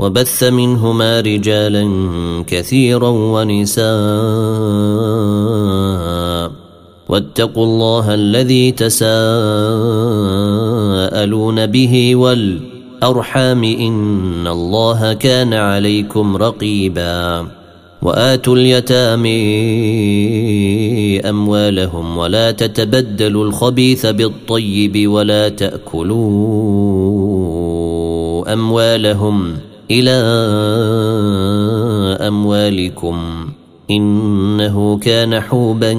وبث منهما رجالا كثيرا ونساء. واتقوا الله الذي تساءلون به والأرحام إن الله كان عليكم رقيبا. وآتوا اليتامى أموالهم ولا تتبدلوا الخبيث بالطيب ولا تأكلوا أموالهم. إلى أموالكم إنه كان حوبا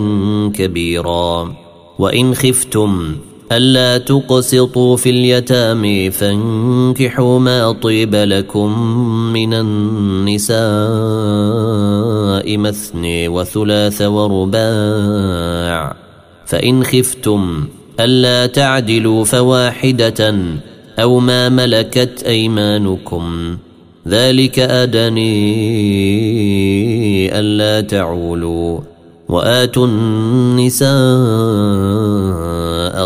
كبيرا. وإن خفتم ألا تقسطوا في اليتامى فانكحوا ما طيب لكم من النساء مثني وثلاث ورباع. فإن خفتم ألا تعدلوا فواحدة أو ما ملكت أيمانكم. ذلك أدني ألا تعولوا وآتوا النساء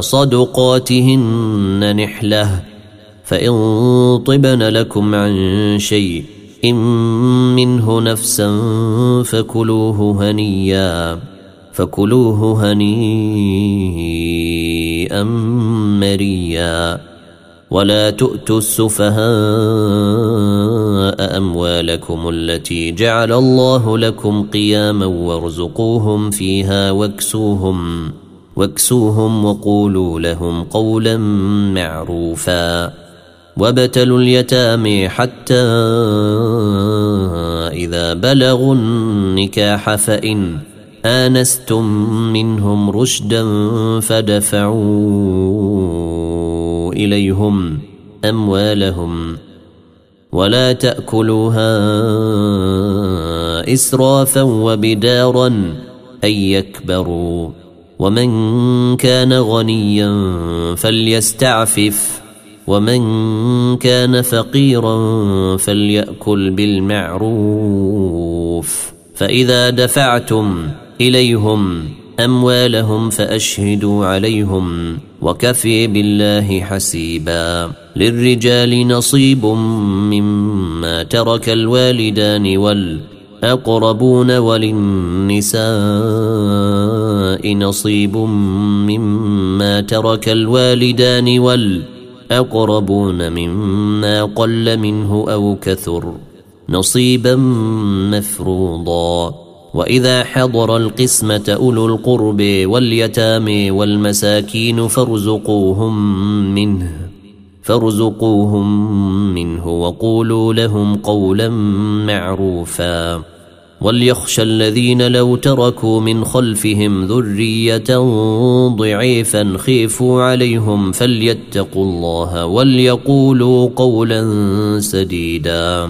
صدقاتهن نحلة فإن طبن لكم عن شيء إن منه نفسا فكلوه هنيا فكلوه هنيئا مريا ولا تؤتوا السفهاء أموالكم التي جعل الله لكم قياما وارزقوهم فيها واكسوهم واكسوهم وقولوا لهم قولا معروفا وابتلوا اليتامى حتى إذا بلغوا النكاح فإن آنستم منهم رشدا فدفعوا إليهم أموالهم ولا تأكلوها إسرافا وبدارا أن يكبروا ومن كان غنيا فليستعفف ومن كان فقيرا فليأكل بالمعروف فإذا دفعتم إليهم أموالهم فأشهدوا عليهم وكفي بالله حسيبا للرجال نصيب مما ترك الوالدان والأقربون وللنساء نصيب مما ترك الوالدان والأقربون مما قل منه أو كثر نصيبا مفروضا وإذا حضر القسمة أولو القرب واليتامى والمساكين فارزقوهم منه فارزقوهم منه وقولوا لهم قولا معروفا. وليخشى الذين لو تركوا من خلفهم ذرية ضعيفا خيفوا عليهم فليتقوا الله وليقولوا قولا سديدا.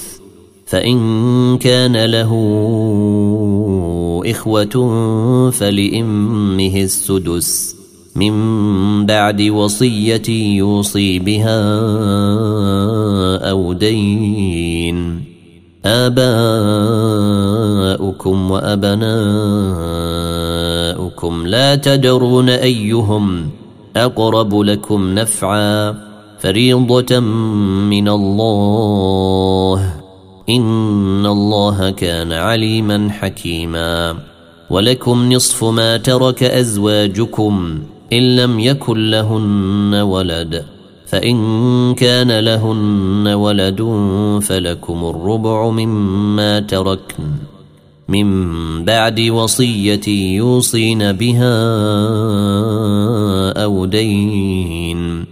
فإن كان له إخوة فلإمه السدس من بعد وصية يوصي بها أو دين. آباؤكم وأبناؤكم لا تدرون أيهم أقرب لكم نفعا. فريضة من الله. إن الله كان عليما حكيما. ولكم نصف ما ترك أزواجكم إن لم يكن لهن ولد. فإن كان لهن ولد فلكم الربع مما تركن. من بعد وصية يوصين بها أو دين.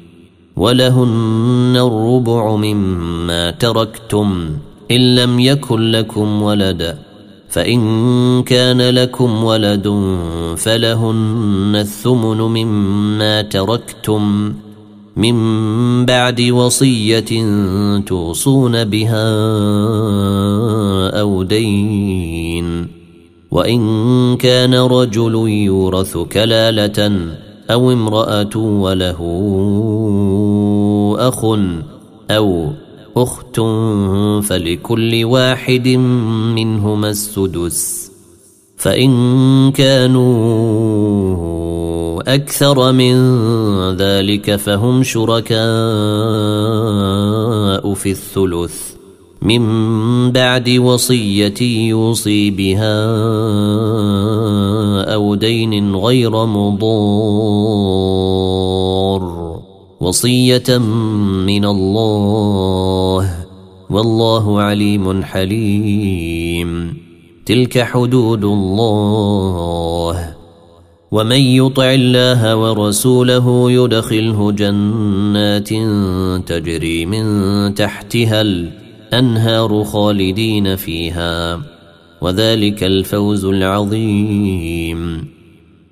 ولهن الربع مما تركتم. إن لم يكن لكم ولد فإن كان لكم ولد فلهن الثمن مما تركتم من بعد وصية توصون بها أو دين. وإن كان رجل يورث كلالة أو امرأة وله أخ أو أخت فلكل واحد منهما السدس فإن كانوا أكثر من ذلك فهم شركاء في الثلث من بعد وصية يوصي بها أو دين غير مضار وصية من الله. والله عليم حليم. تلك حدود الله. ومن يطع الله ورسوله يدخله جنات تجري من تحتها الأنهار خالدين فيها. وذلك الفوز العظيم.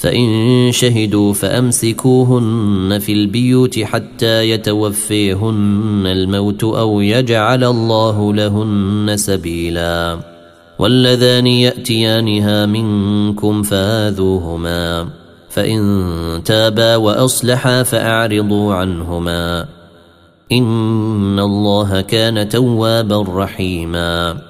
فإن شهدوا فأمسكوهن في البيوت حتى يتوفيهن الموت أو يجعل الله لهن سبيلا. واللذان يأتيانها منكم فآذوهما. فإن تابا وأصلحا فأعرضوا عنهما. إن الله كان توابا رحيما.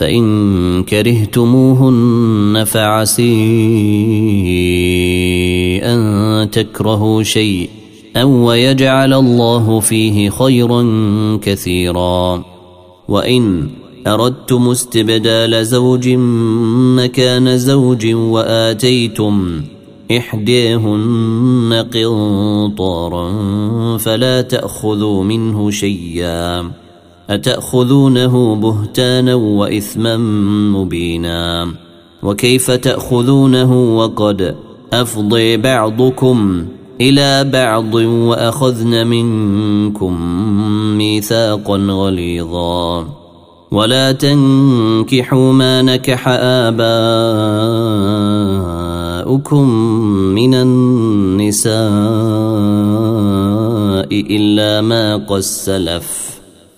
فإن كرهتموهن فعسي أن تكرهوا شيء أو ويجعل الله فيه خيرا كثيرا. وإن أردتم استبدال زوج مكان زوج وآتيتم إحداهن قنطارا فلا تأخذوا منه شيئا. أتأخذونه بهتانا وإثما مبينا؟ وكيف تأخذونه وقد أفضي بعضكم إلى بعض وأخذن منكم ميثاقا غليظا؟ ولا تنكحوا ما نكح آباؤكم من النساء إلا ما قد سلف.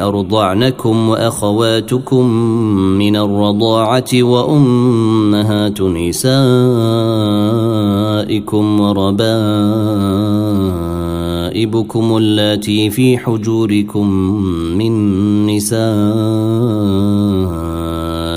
أرضعنكم وأخواتكم من الرضاعة وأمهات نسائكم وربائبكم اللاتي في حجوركم من نسائكم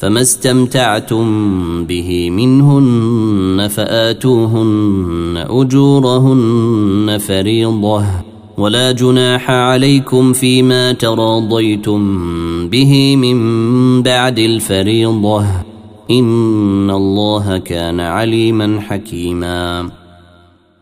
فما استمتعتم به منهن فآتوهن أجورهن فريضة ولا جناح عليكم فيما تراضيتم به من بعد الفريضة إن الله كان عليما حكيما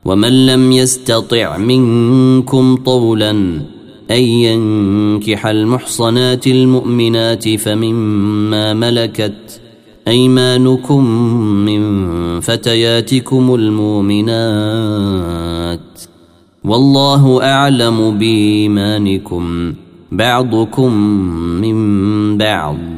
ومن لم يستطع منكم طولا أن ينكح المحصنات المؤمنات فمما ملكت أيمانكم من فتياتكم المؤمنات والله أعلم بإيمانكم بعضكم من بعض.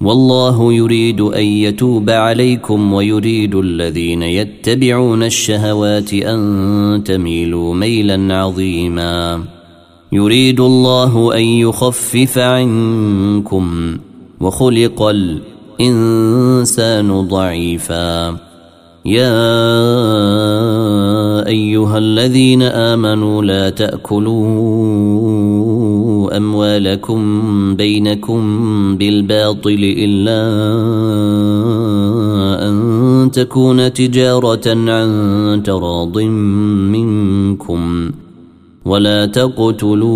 والله يريد أن يتوب عليكم ويريد الذين يتبعون الشهوات أن تميلوا ميلا عظيما. يريد الله أن يخفف عنكم وخلق الإنسان ضعيفا. يا أيها الذين آمنوا لا أموالكم بينكم بالباطل إلا أن تكون تجارة عن تراض منكم ولا تقتلوا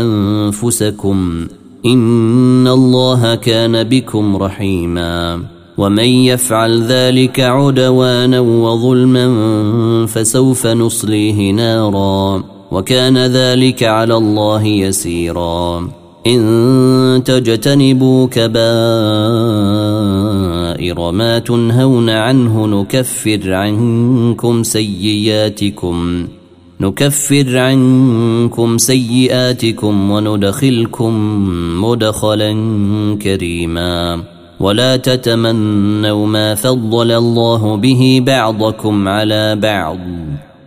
أنفسكم إن الله كان بكم رحيما ومن يفعل ذلك عدوانا وظلما فسوف نصليه نارا وكان ذلك على الله يسيرا. إن تجتنبوا كبائر ما تنهون عنه نكفر عنكم سيئاتكم نكفر عنكم سيئاتكم وندخلكم مدخلا كريما. ولا تتمنوا ما فضل الله به بعضكم على بعض.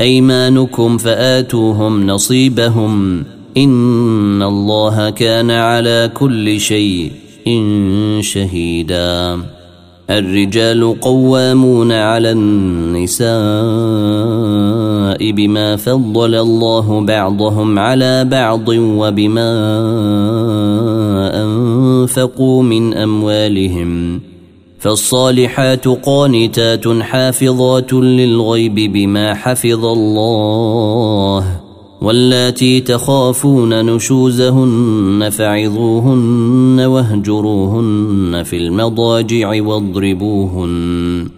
أيمانكم فآتوهم نصيبهم إن الله كان على كل شيء شهيدا. الرجال قوامون على النساء بما فضل الله بعضهم على بعض وبما أنفقوا من أموالهم فالصالحات قانتات حافظات للغيب بما حفظ الله واللاتي تخافون نشوزهن فعظوهن واهجروهن في المضاجع واضربوهن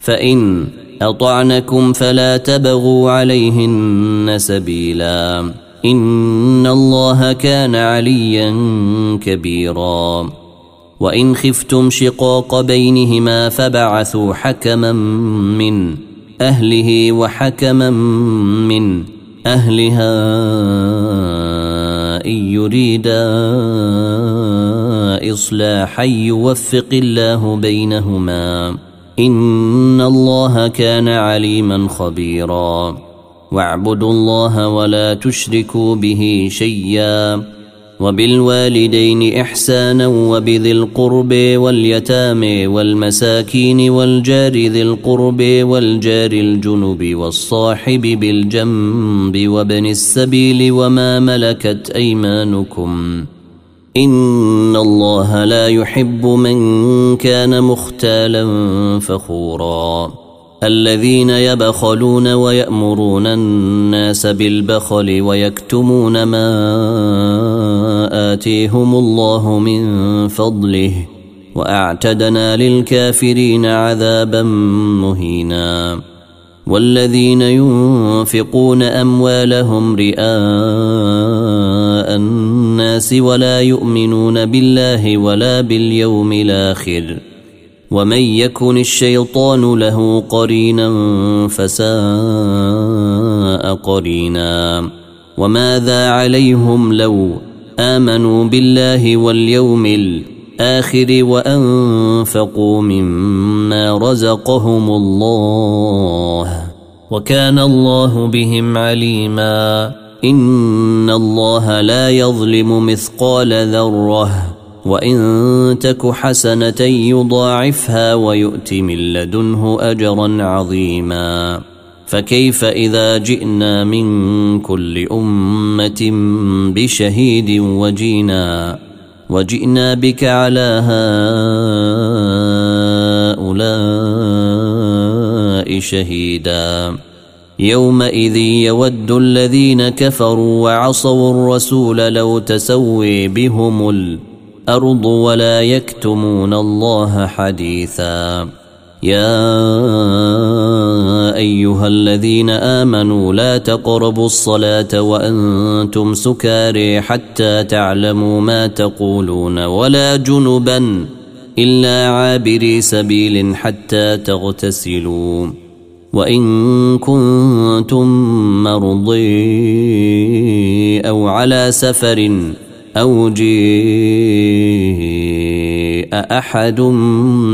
فإن أطعنكم فلا تبغوا عليهن سبيلا إن الله كان عليا كبيرا وإن خفتم شقاق بينهما فبعثوا حكما من أهله وحكما من أهلها إن يريدا إصلاحا يوفق الله بينهما إن الله كان عليما خبيرا واعبدوا الله ولا تشركوا به شيئا وبالوالدين إحسانا وبذي القرب واليتامى والمساكين والجار ذي القرب والجار الجنب والصاحب بالجنب وابن السبيل وما ملكت أيمانكم إن الله لا يحب من كان مختالا فخورا الذين يبخلون ويأمرون الناس بالبخل ويكتمون ما آتيهم الله من فضله وأعتدنا للكافرين عذابا مهينا والذين ينفقون أموالهم رئاء الناس ولا يؤمنون بالله ولا باليوم الآخر ومن يكن الشيطان له قرينا فساء قرينا وماذا عليهم لو امنوا بالله واليوم الآخر وانفقوا مما رزقهم الله وكان الله بهم عليما ان الله لا يظلم مثقال ذره وإن تك حسنة يضاعفها ويؤت من لدنه أجرا عظيما. فكيف إذا جئنا من كل أمة بشهيد وجينا؟ وجئنا بك على هؤلاء شهيدا. يومئذ يود الذين كفروا وعصوا الرسول لو تسوي بهم الأرض الأرض ولا يكتمون الله حديثا. يا أيها الذين آمنوا لا تقربوا الصلاة وأنتم سكاري حتى تعلموا ما تقولون ولا جنبا إلا عابري سبيل حتى تغتسلوا. وإن كنتم مرضي أو على سفر أو جيء أحد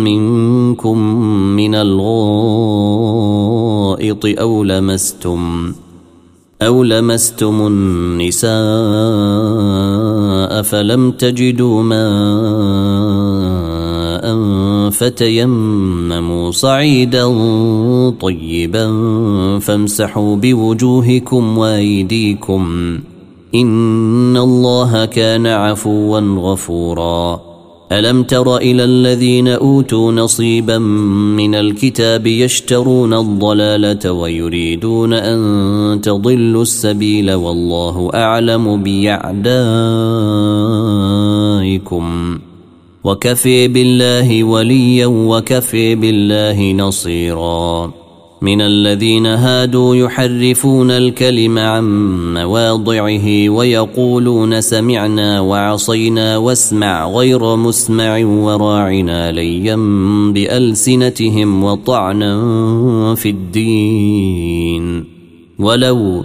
منكم من الغائط أو لمستم أو لمستم النساء فلم تجدوا ماء فتيمموا صعيدا طيبا فامسحوا بوجوهكم وأيديكم. ان الله كان عفوا غفورا. الم تر إلى الذين اوتوا نصيبا من الكتاب يشترون الضلاله ويريدون ان تضلوا السبيل والله اعلم بيعدائكم وكفي بالله وليا وكفي بالله نصيرا. من الذين هادوا يحرفون الكلم عن مواضعه ويقولون سمعنا وعصينا واسمع غير مسمع وراعنا ليا بألسنتهم وطعنا في الدين. ولو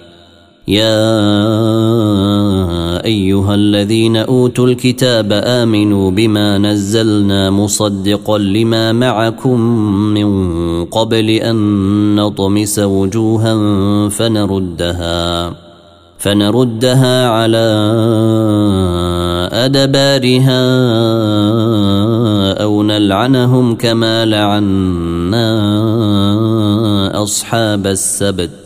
يا أيها الذين أوتوا الكتاب آمنوا بما نزلنا مصدقا لما معكم من قبل أن نطمس وجوها فنردها فنردها على أدبارها أو نلعنهم كما لعنا أصحاب السبت.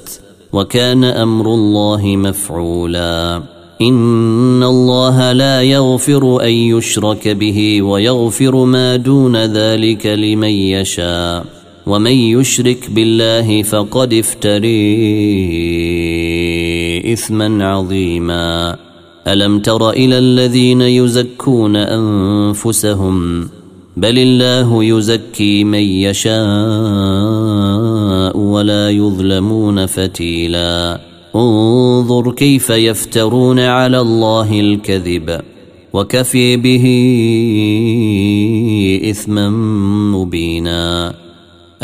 وكان أمر الله مفعولا. إن الله لا يغفر أن يشرك به ويغفر ما دون ذلك لمن يشاء. ومن يشرك بالله فقد افتري إثما عظيما. ألم تر إلى الذين يزكون أنفسهم؟ بل الله يزكي من يشاء. ولا يظلمون فتيلا. انظر كيف يفترون على الله الكذب. وكفي به إثما مبينا.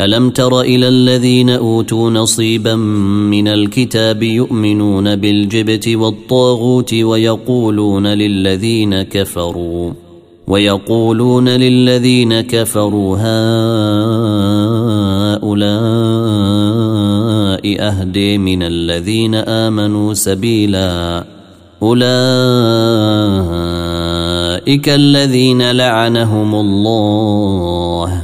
ألم تر إلى الذين أوتوا نصيبا من الكتاب يؤمنون بالجبت والطاغوت ويقولون للذين كفروا ويقولون للذين كفروا هؤلاء أهدي من الذين آمنوا سبيلا. أولئك الذين لعنهم الله.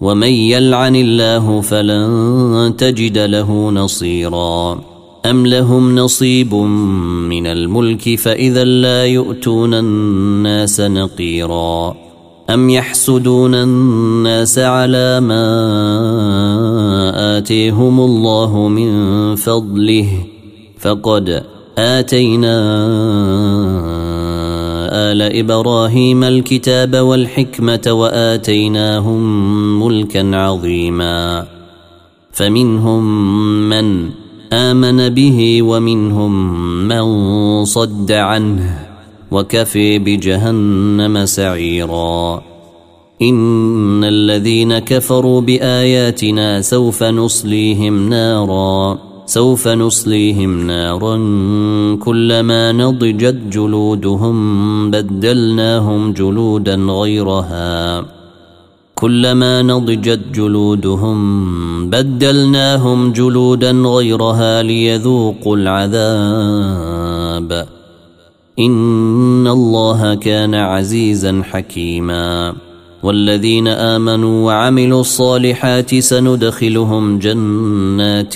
ومن يلعن الله فلن تجد له نصيرا. أم لهم نصيب من الملك فإذا لا يؤتون الناس نقيرا. ام يحسدون الناس على ما اتيهم الله من فضله فقد اتينا آل إبراهيم الكتاب والحكمة وآتيناهم ملكا عظيما فمنهم من آمن به ومنهم من صد عنه وكفي بجهنم سعيرا. إن الذين كفروا بآياتنا سوف نصليهم ناراً. سوف نصليهم نارا كلما نضجت جلودهم بدلناهم جلودا غيرها. كلما نضجت جلودهم بدلناهم جلودا غيرها ليذوقوا العذاب. ان الله كان عزيزا حكيما. والذين امنوا وعملوا الصالحات سندخلهم جنات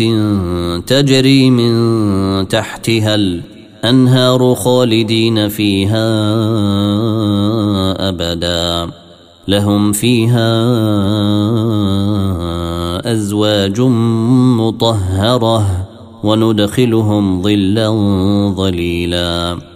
تجري من تحتها الانهار خالدين فيها ابدا. لهم فيها ازواج مطهره. وندخلهم ظلا ظليلا.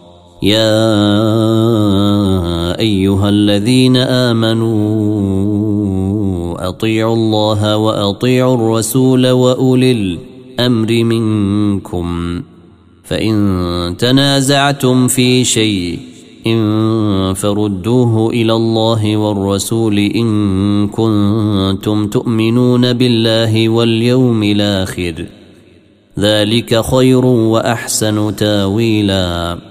يا أيها الذين آمنوا أطيعوا الله وأطيعوا الرسول وأولي الأمر منكم. فإن تنازعتم في شيء إن فردوه إلى الله والرسول إن كنتم تؤمنون بالله واليوم الآخر. ذلك خير وأحسن تاويلا.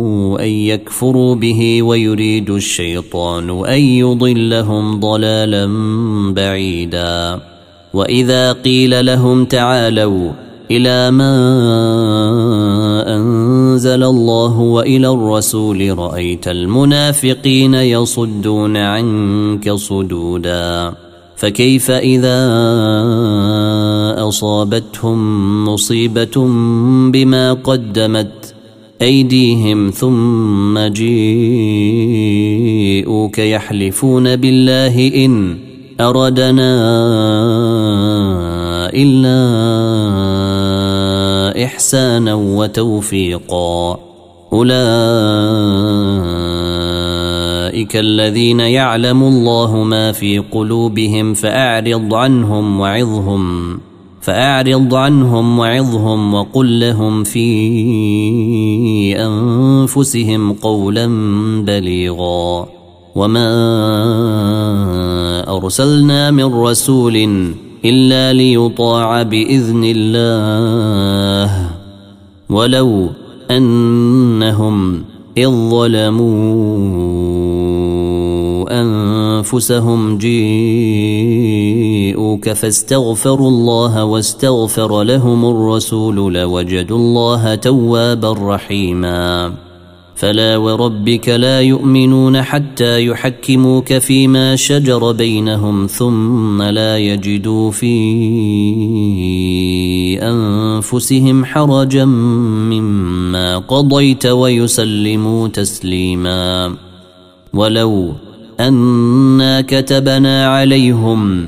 أن يكفروا به ويريد الشيطان أن يضلهم ضلالا بعيدا. وإذا قيل لهم تعالوا إلى ما أنزل الله وإلى الرسول رأيت المنافقين يصدون عنك صدودا. فكيف إذا أصابتهم مصيبة بما قدمت أيديهم ثم جيءوك يحلفون بالله إن أردنا إلا إحسانا وتوفيقا. أولئك الذين يعلم الله ما في قلوبهم فأعرض عنهم وعظهم. فأعرض عنهم وعظهم وقل لهم في أنفسهم قولا بليغا. وما أرسلنا من رسول إلا ليطاع بإذن الله. ولو أنهم إذ ظلموا أنفسهم جيءوك فاستغفروا الله واستغفر لهم الرسول لوجدوا الله توابا رحيما فلا وربك لا يؤمنون حتى يحكموك فيما شجر بينهم ثم لا يجدوا في انفسهم حرجا مما قضيت ويسلموا تسليما ولو انا كتبنا عليهم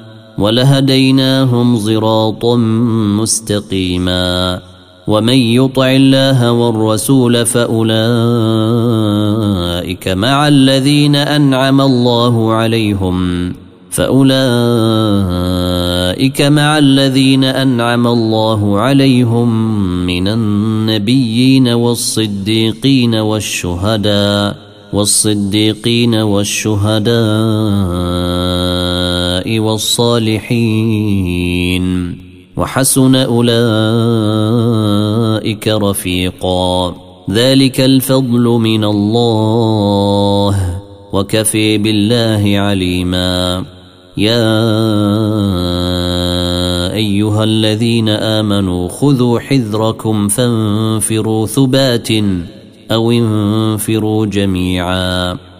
ولهديناهم صراطا مستقيما ومن يطع الله والرسول فأولئك مع الذين أنعم الله عليهم فأولئك مع الذين أنعم الله عليهم من النبيين والصديقين والشهداء والصديقين والشهداء والصالحين وحسن أولئك رفيقا. ذلك الفضل من الله وكفي بالله عليما. يا أيها الذين آمنوا خذوا حذركم فانفروا ثبات أو انفروا جميعا.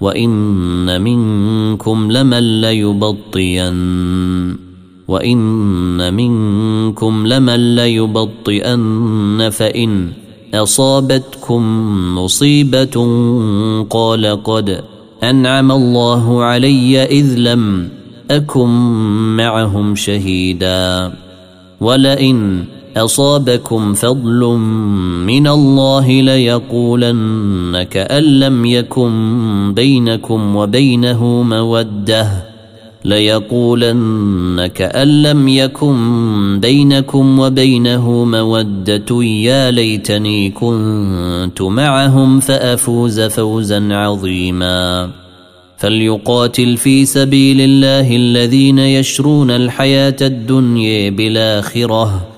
وان منكم لمن ليبطين وان منكم لمن ليبطئن فان اصابتكم مصيبه قال قد انعم الله علي اذ لم اكن معهم شهيدا ولئن أصابكم فضل من الله ليقولن كان لم يكن بينكم وبينه مودة ليقولن كأن لم يكن بينكم وبينه مودة. يا ليتني كنت معهم فأفوز فوزا عظيما. فليقاتل في سبيل الله الذين يشرون الحياة الدنيا بالآخرة.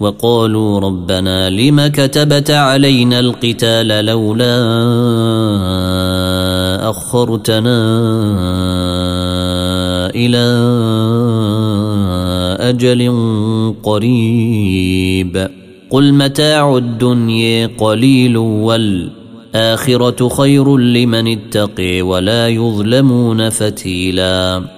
وقالوا ربنا لم كتبت علينا القتال لولا أخرتنا إلى أجل قريب. قل متاع الدنيا قليل والآخرة خير لمن اتقي ولا يظلمون فتيلا.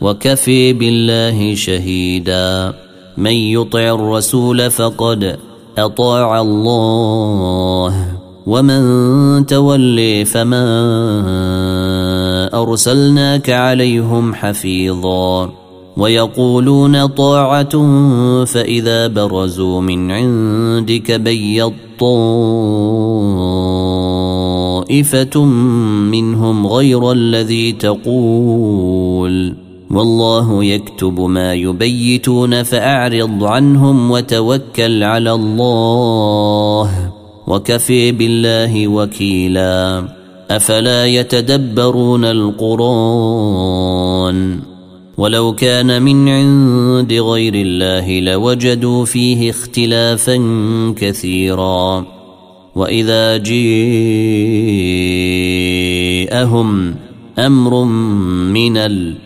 وكفي بالله شهيدا. من يطع الرسول فقد أطاع الله. ومن تولي فما أرسلناك عليهم حفيظا. ويقولون طاعة فإذا برزوا من عندك بيض طائفة منهم غير الذي تقول. والله يكتب ما يبيتون فأعرض عنهم وتوكل على الله وكفي بالله وكيلا. أفلا يتدبرون القرآن؟ ولو كان من عند غير الله لوجدوا فيه اختلافا كثيرا. وإذا جيءهم أمر من الأرض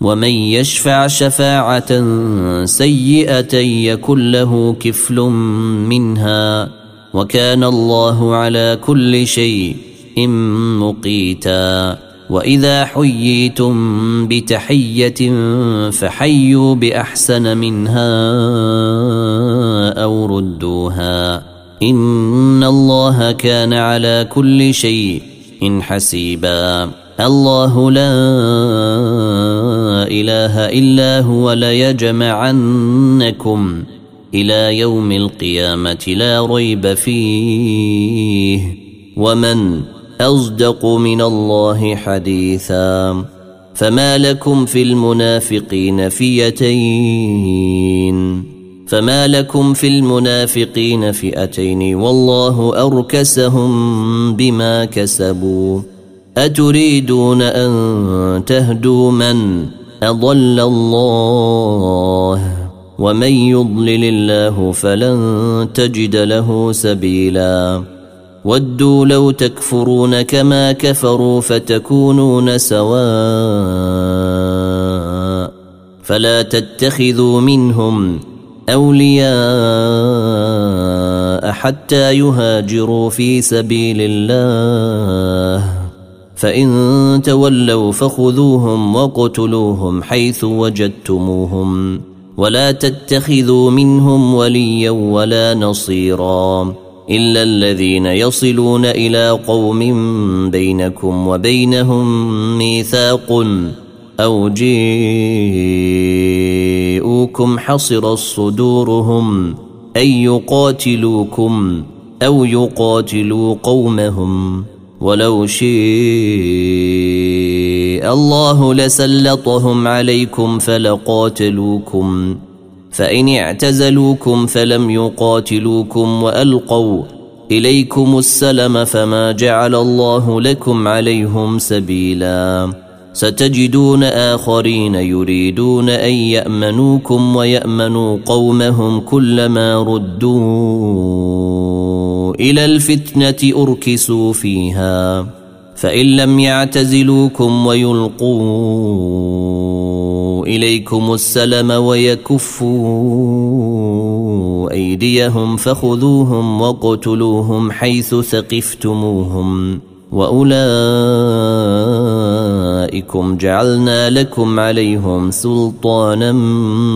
ومن يشفع شفاعة سيئة يكن له كفل منها وكان الله على كل شيء مقيتا وإذا حييتم بتحية فحيوا بأحسن منها أو ردوها إن الله كان على كل شيء حسيبا الله لا إله إلا هو ليجمعنكم إلى يوم القيامة لا ريب فيه ومن أصدق من الله حديثا فما لكم في المنافقين فئتين فما لكم في المنافقين فئتين والله أركسهم بما كسبوا أتريدون أن تهدوا من أضل الله ومن يضلل الله فلن تجد له سبيلا. ودوا لو تكفرون كما كفروا فتكونون سواء. فلا تتخذوا منهم أولياء حتى يهاجروا في سبيل الله. فإن تولوا فخذوهم وقتلوهم حيث وجدتموهم ولا تتخذوا منهم وليا ولا نصيرا إلا الذين يصلون إلى قوم بينكم وبينهم ميثاق أو جيءوكم حصر صدورهم ان يقاتلوكم أو يقاتلوا قومهم ولو شيء الله لسلطهم عليكم فلقاتلوكم فإن اعتزلوكم فلم يقاتلوكم وألقوا إليكم السلم فما جعل الله لكم عليهم سبيلا. ستجدون آخرين يريدون أن يأمنوكم ويأمنوا قومهم كلما ردوا إلى الفتنة أركسوا فيها. فإن لم يعتزلوكم ويلقوا إليكم السلم ويكفوا أيديهم فخذوهم وقتلوهم حيث ثقفتموهم. واولئكم جعلنا لكم عليهم سلطانا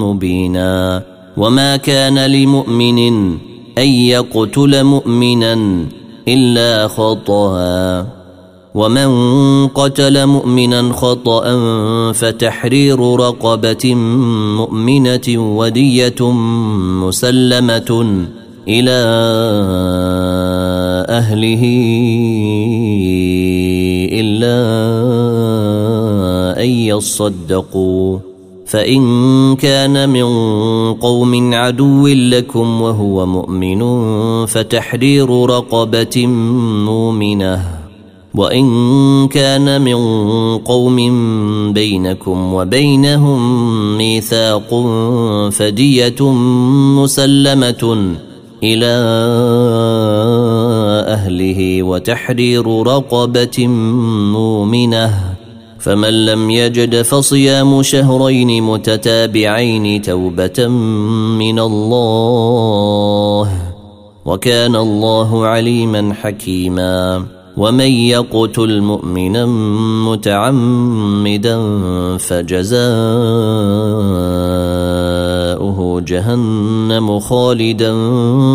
مبينا. وما كان لمؤمن أن يقتل مؤمنا إلا خطأ. ومن قتل مؤمنا خطأ فتحرير رقبة مؤمنة ودية مسلمة إلى أهله إلا أن يصدقوا. فإن كان من قوم عدو لكم وهو مؤمن فتحرير رقبة مؤمنة. وإن كان من قوم بينكم وبينهم ميثاق فدية مسلمة إلى أهله وتحرير رقبة مؤمنة. فمن لم يجد فصيام شهرين متتابعين توبة من الله وكان الله عليما حكيما ومن يقتل مؤمنا متعمدا فجزاؤه جهنم خالدا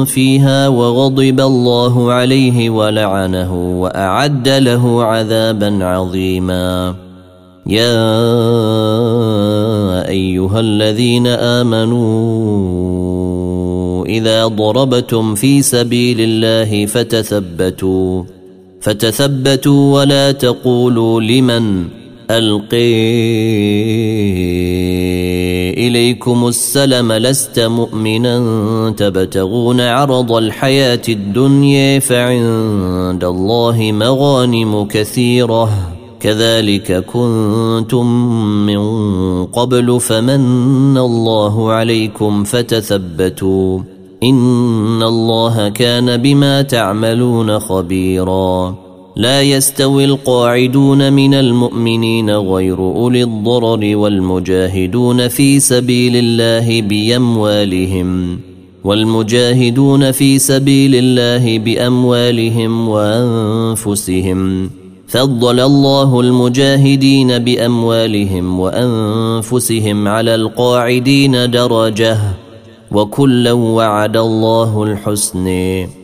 فيها وغضب الله عليه ولعنه وأعد له عذابا عظيما يا أيها الذين آمنوا إذا ضربتم في سبيل الله فتثبتوا فتثبتوا ولا تقولوا لمن ألقي إليكم السلم لست مؤمنا تبتغون عرض الحياة الدنيا فعند الله مغانم كثيرة. كذلك كنتم من قبل فمن الله عليكم فتثبتوا إن الله كان بما تعملون خبيرا لا يستوي القاعدون من المؤمنين غير أولي الضرر والمجاهدون في سبيل الله بأموالهم والمجاهدون في سبيل الله بأموالهم وأنفسهم فضل الله المجاهدين باموالهم وانفسهم على القاعدين درجه وكلا وعد الله الحسن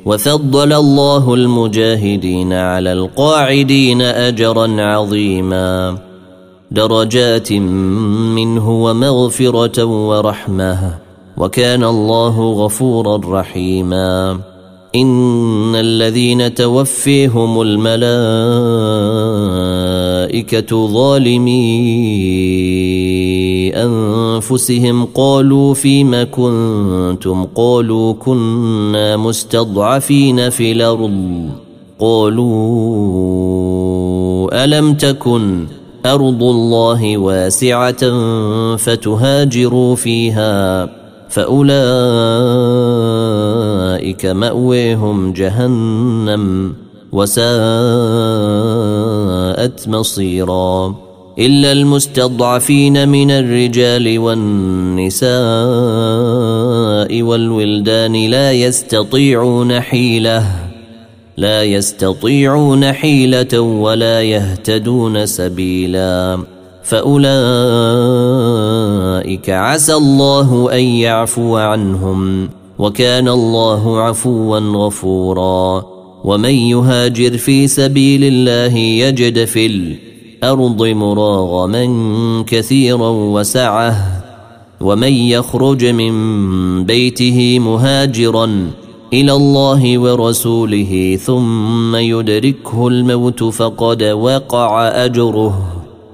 وفضل الله المجاهدين على القاعدين اجرا عظيما درجات منه ومغفره ورحمه وكان الله غفورا رحيما إن الذين توفيهم الملائكة ظالمين بانفسهم قالوا فيم كنتم؟ قالوا كنا مستضعفين في الأرض. قالوا ألم تكن أرض الله واسعة فتهاجروا فيها؟ فأولئك ماويهم جهنم وساءت مصيرا إلا المستضعفين من الرجال والنساء والولدان لا يستطيعون حيلة لا يستطيعون حيلة ولا يهتدون سبيلا فأولئك عسى الله أن يعفو عنهم وكان الله عفوا غفورا ومن يهاجر في سبيل الله يجد في الأرض مراغما كثيرا وسعه ومن يخرج من بيته مهاجرا إلى الله ورسوله ثم يدركه الموت فقد وقع أجره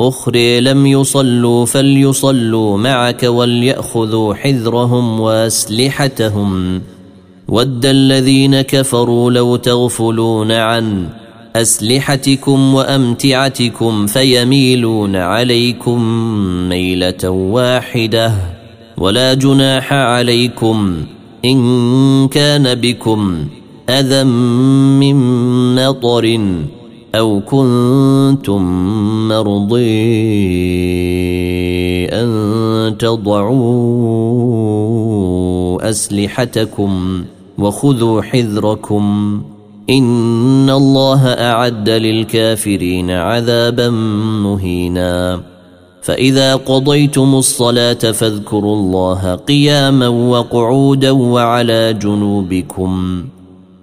أخري لم يصلوا فليصلوا معك وليأخذوا حذرهم وأسلحتهم. ود الذين كفروا لو تغفلون عن أسلحتكم وأمتعتكم فيميلون عليكم ميلة واحدة. ولا جناح عليكم إن كان بكم أذى من مطر. أو كنتم مرضي أن تضعوا أسلحتكم وخذوا حذركم إن الله أعد للكافرين عذابا مهينا فإذا قضيتم الصلاة فاذكروا الله قياما وقعودا وعلى جنوبكم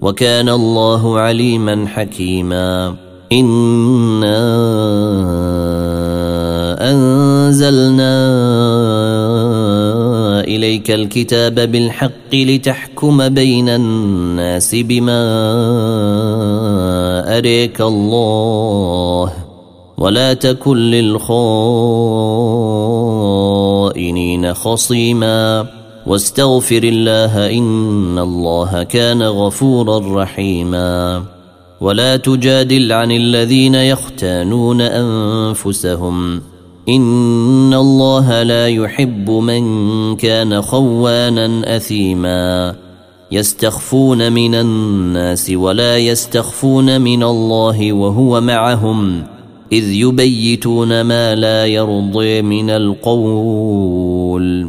وكان الله عليما حكيما. إنا أنزلنا إليك الكتاب بالحق لتحكم بين الناس بما أريك الله. ولا تكن للخائنين خصيما. واستغفر الله إن الله كان غفورا رحيما. ولا تجادل عن الذين يختانون أنفسهم. إن الله لا يحب من كان خوانا أثيما. يستخفون من الناس ولا يستخفون من الله وهو معهم. إذ يبيتون ما لا يرضي من القول.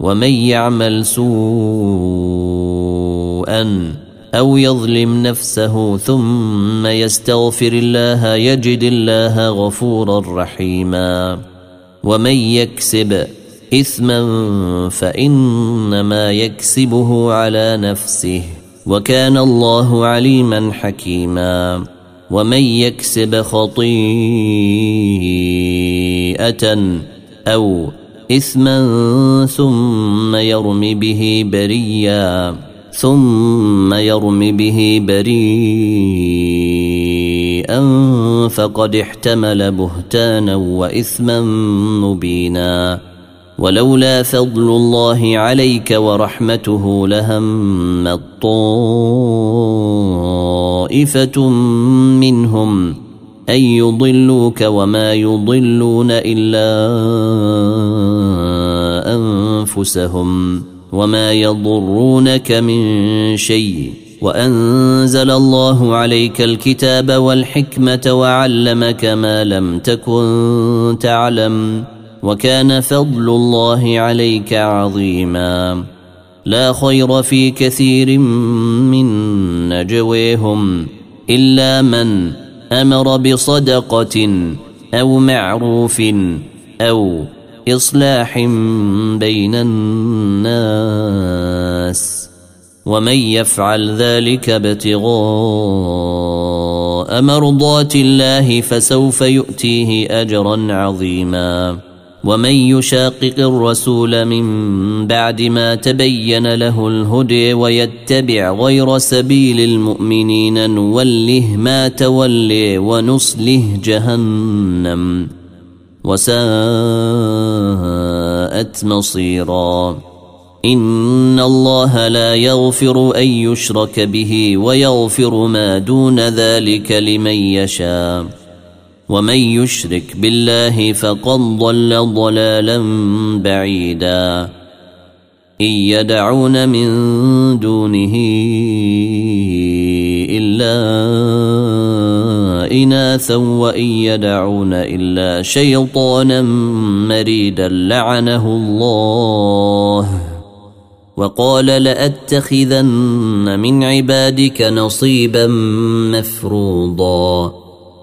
ومن يعمل سوءا أو يظلم نفسه ثم يستغفر الله يجد الله غفورا رحيما ومن يكسب إثما فإنما يكسبه على نفسه وكان الله عليما حكيما ومن يكسب خطيئة أو إثما ثم يرم به بريا ثم يرم به بريئا فقد احتمل بهتانا وإثما مبينا. ولولا فضل الله عليك ورحمته لهم طائفة منهم أن يضلوك وما يضلون إلا أنفسهم وما يضرونك من شيء وأنزل الله عليك الكتاب والحكمة وعلمك ما لم تكن تعلم وكان فضل الله عليك عظيما لا خير في كثير من نجويهم الا من أمر بصدقة أو معروف أو إصلاح بين الناس ومن يفعل ذلك ابتغاء مرضات الله فسوف يؤتيه أجرا عظيما ومن يشاقق الرسول من بعد ما تبين له الهدي ويتبع غير سبيل المؤمنين نوله ما تولي ونصله جهنم وساءت مصيرا. إن الله لا يغفر أن يشرك به ويغفر ما دون ذلك لمن يشاء. ومن يشرك بالله فقد ضل ضلالا بعيدا. إن يدعون من دونه إلا اناثا وإن يدعون إلا شيطانا مريدا لعنه الله. وقال لأتخذن من عبادك نصيبا مفروضا.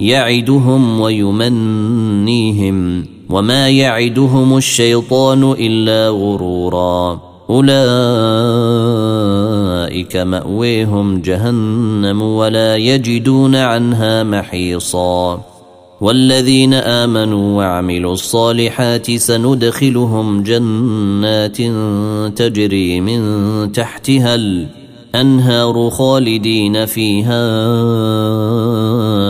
يعدهم ويمنيهم وما يعدهم الشيطان إلا غرورا أولئك مأويهم جهنم ولا يجدون عنها محيصا والذين آمنوا وعملوا الصالحات سندخلهم جنات تجري من تحتها الأنهار خالدين فيها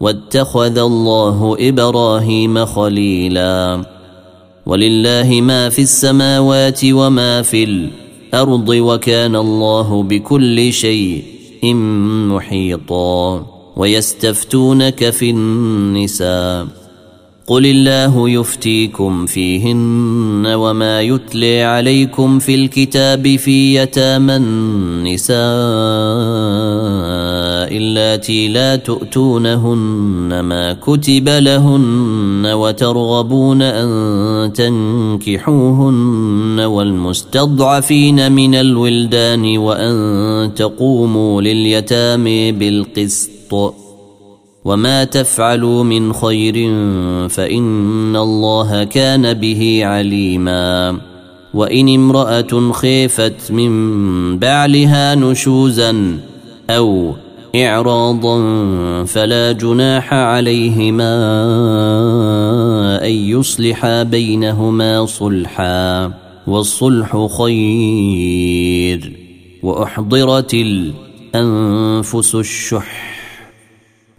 واتخذ الله إبراهيم خليلا. ولله ما في السماوات وما في الأرض وكان الله بكل شيء محيطا. ويستفتونك في النساء. قل الله يفتيكم فيهن وما يتلي عليكم في الكتاب في يتامى النساء. اللاتي لا تؤتونهن ما كتب لهن وترغبون أن تنكحوهن والمستضعفين من الولدان وأن تقوموا لليتامى بالقسط وما تفعلوا من خير فإن الله كان به عليما وإن امرأة خيفت من بعلها نشوزا أو اعراضا فلا جناح عليهما أن يصلحا بينهما صلحا والصلح خير وأحضرت الأنفس الشح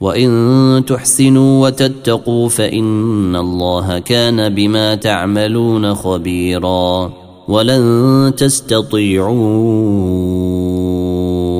وإن تحسنوا وتتقوا فإن الله كان بما تعملون خبيرا ولن تستطيعوا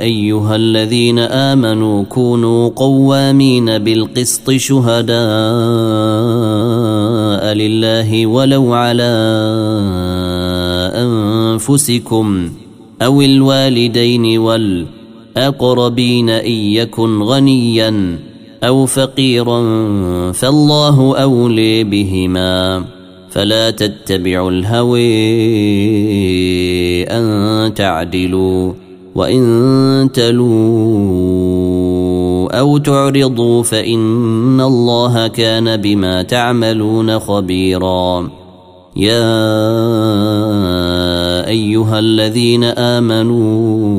أيها الذين آمنوا كونوا قوامين بالقسط شهداء لله ولو على أنفسكم أو الوالدين والأولاد الأقربين إن يكن غنيا أو فقيرا فالله أولي بهما فلا تتبعوا الهوي أن تعدلوا وإن تلوا أو تعرضوا فإن الله كان بما تعملون خبيرا. يا أيها الذين آمنوا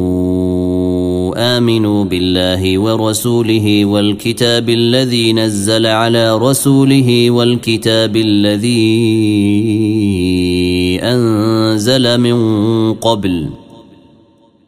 آمنوا بالله ورسوله والكتاب الذي نزل على رسوله والكتاب الذي أنزل من قبل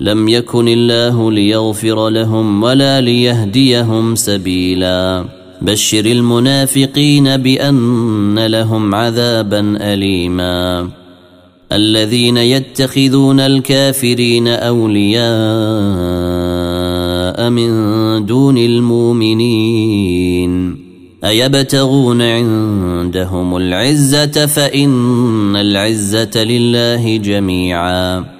لم يكن الله ليغفر لهم ولا ليهديهم سبيلا. بشر المنافقين بأن لهم عذابا اليما. الذين يتخذون الكافرين أولياء من دون المؤمنين. أيبتغون عندهم العزة فإن العزة لله جميعا.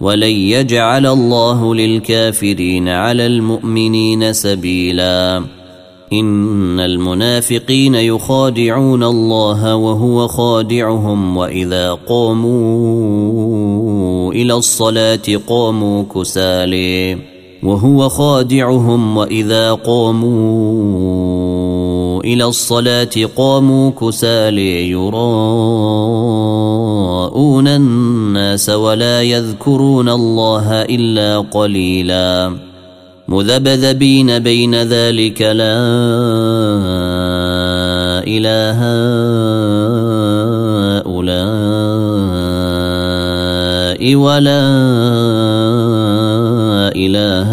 ولن يجعل الله للكافرين على المؤمنين سبيلاً. إن المنافقين يخادعون الله وهو خادعهم وإذا قاموا إلى الصلاة قاموا كسالي وهو خادعهم وإذا قاموا إلى الصلاة قاموا كسالي يراءون الناس ولا يذكرون الله إلا قليلا. مذبذبين بين ذلك لا إله هؤلاء ولا إله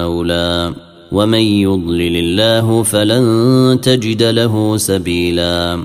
هؤلاء. ومن يضلل الله فلن تجد له سبيلا.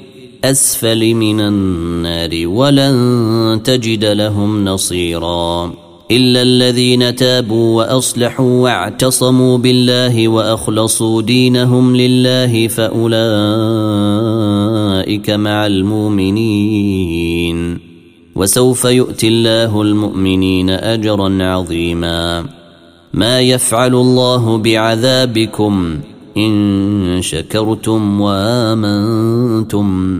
الأسفل من النار ولن تجد لهم نصيرا إلا الذين تابوا وأصلحوا واعتصموا بالله وأخلصوا دينهم لله فأولئك مع المؤمنين وسوف يؤتي الله المؤمنين أجرا عظيما ما يفعل الله بعذابكم إن شكرتم وآمنتم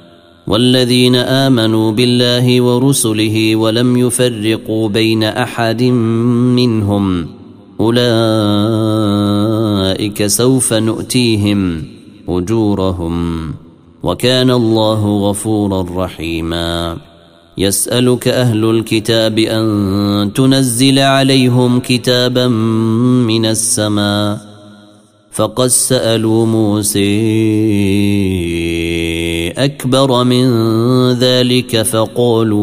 والذين آمنوا بالله ورسله ولم يفرقوا بين أحد منهم أولئك سوف نؤتيهم أجورهم وكان الله غفورا رحيما. يسألك أهل الكتاب أن تنزل عليهم كتابا من السماء. فقد سألوا موسى أكبر من ذلك فقالوا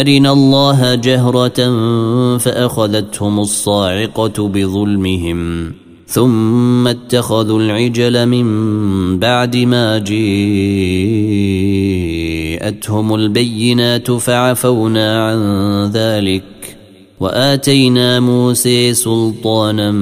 أرنا الله جهرة فأخذتهم الصاعقة بظلمهم ثم اتخذوا العجل من بعد ما جاءتهم البينات فعفونا عن ذلك وآتينا موسى سلطانا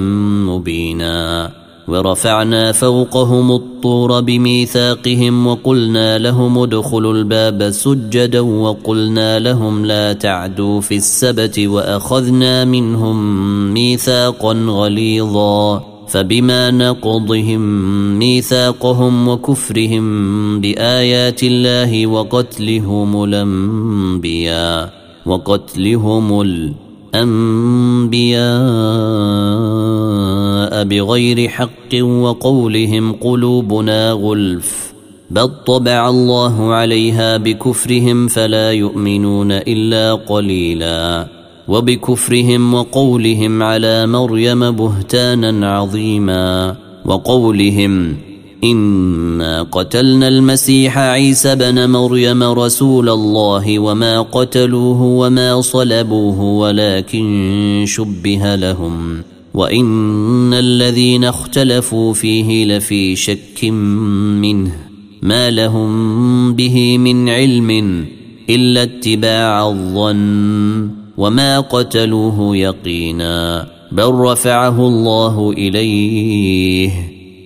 مبينا ورفعنا فوقهم الطور بميثاقهم وقلنا لهم ادخلوا الباب سجدا وقلنا لهم لا تعدوا في السبت وأخذنا منهم ميثاقا غليظا فبما نقضهم ميثاقهم وكفرهم بآيات الله وقتلهم الأنبياء وقتلهم الانبياء بغير حق وقولهم قلوبنا غلف بل طبع الله عليها بكفرهم فلا يؤمنون إلا قليلا وبكفرهم وقولهم على مريم بهتانا عظيما وقولهم انا قتلنا المسيح عيسى بن مريم رسول الله وما قتلوه وما صلبوه ولكن شبه لهم وان الذين اختلفوا فيه لفي شك منه ما لهم به من علم الا اتباع الظن وما قتلوه يقينا بل رفعه الله اليه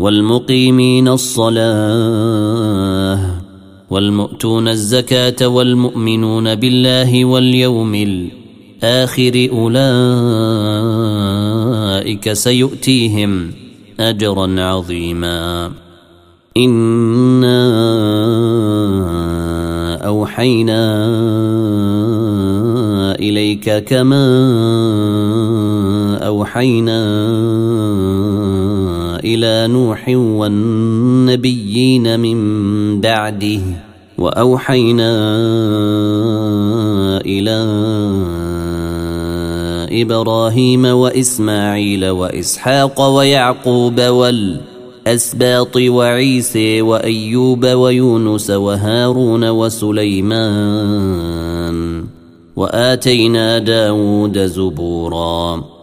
والمقيمين الصلاة والمؤتون الزكاة والمؤمنون بالله واليوم الآخر أولئك سيؤتيهم اجرا عظيما. إنا أوحينا إليك كما أوحينا إلى نوح والنبيين من بعده وأوحينا إلى إبراهيم وإسماعيل وإسحاق ويعقوب والأسباط وعيسى وأيوب ويونس وهارون وسليمان وآتينا داود زبورا.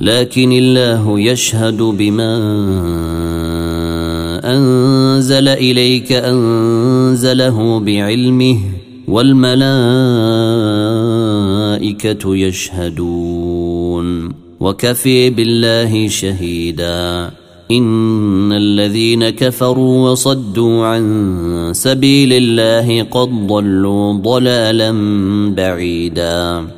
لكن الله يشهد بما أنزل إليك أنزله بعلمه والملائكة يشهدون وكفي بالله شهيدا إن الذين كفروا وصدوا عن سبيل الله قد ضلوا ضلالا بعيدا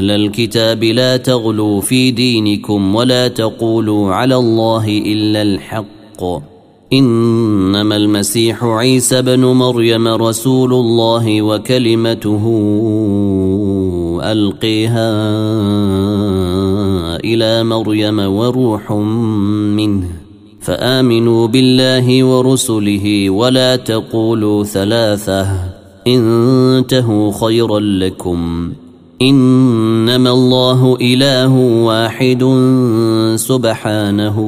أهل الكتاب لا تغلوا في دينكم ولا تقولوا على الله إلا الحق. إنما المسيح عيسى بن مريم رسول الله وكلمته ألقيها إلى مريم وروح منه. فآمنوا بالله ورسله ولا تقولوا ثلاثة. انتهوا خيرا لكم. إنما الله إله واحد سبحانه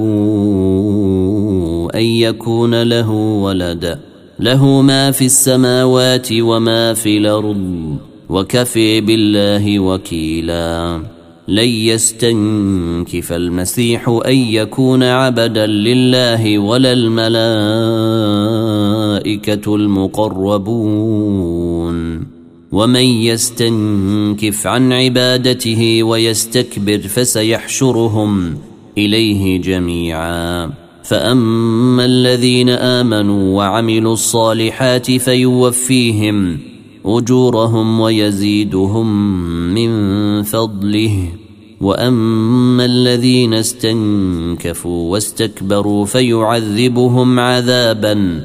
أن يكون له ولد. له ما في السماوات وما في الأرض وكفي بالله وكيلا. لن يستنكف المسيح أن يكون عبدا لله ولا الملائكة المقربون. ومن يستنكف عن عبادته ويستكبر فسيحشرهم إليه جميعا. فأما الذين آمنوا وعملوا الصالحات فيوفيهم أجورهم ويزيدهم من فضله. وأما الذين استنكفوا واستكبروا فيعذبهم عذابا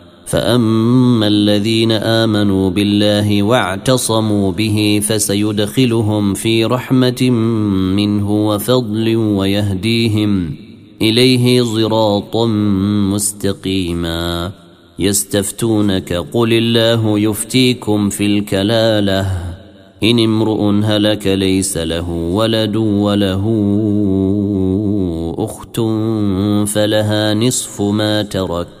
فاما الذين امنوا بالله واعتصموا به فسيدخلهم في رحمه منه وفضل ويهديهم اليه صراطا مستقيما يستفتونك قل الله يفتيكم في الكلاله ان امرؤ هلك ليس له ولد وله اخت فلها نصف ما ترك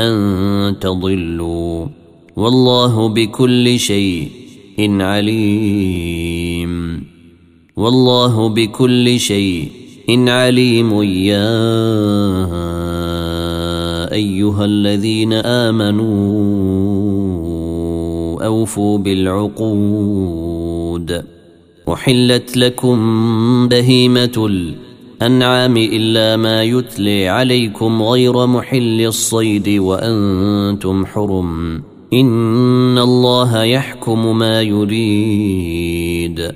أن تضلوا والله بكل شيء عليم. والله بكل شيء عليم. يا أيها الذين آمنوا أوفوا بالعقود. أحلت لكم بهيمة الأنعام إلا ما يتلي عليكم غير محل الصيد وأنتم حرم. إن الله يحكم ما يريد.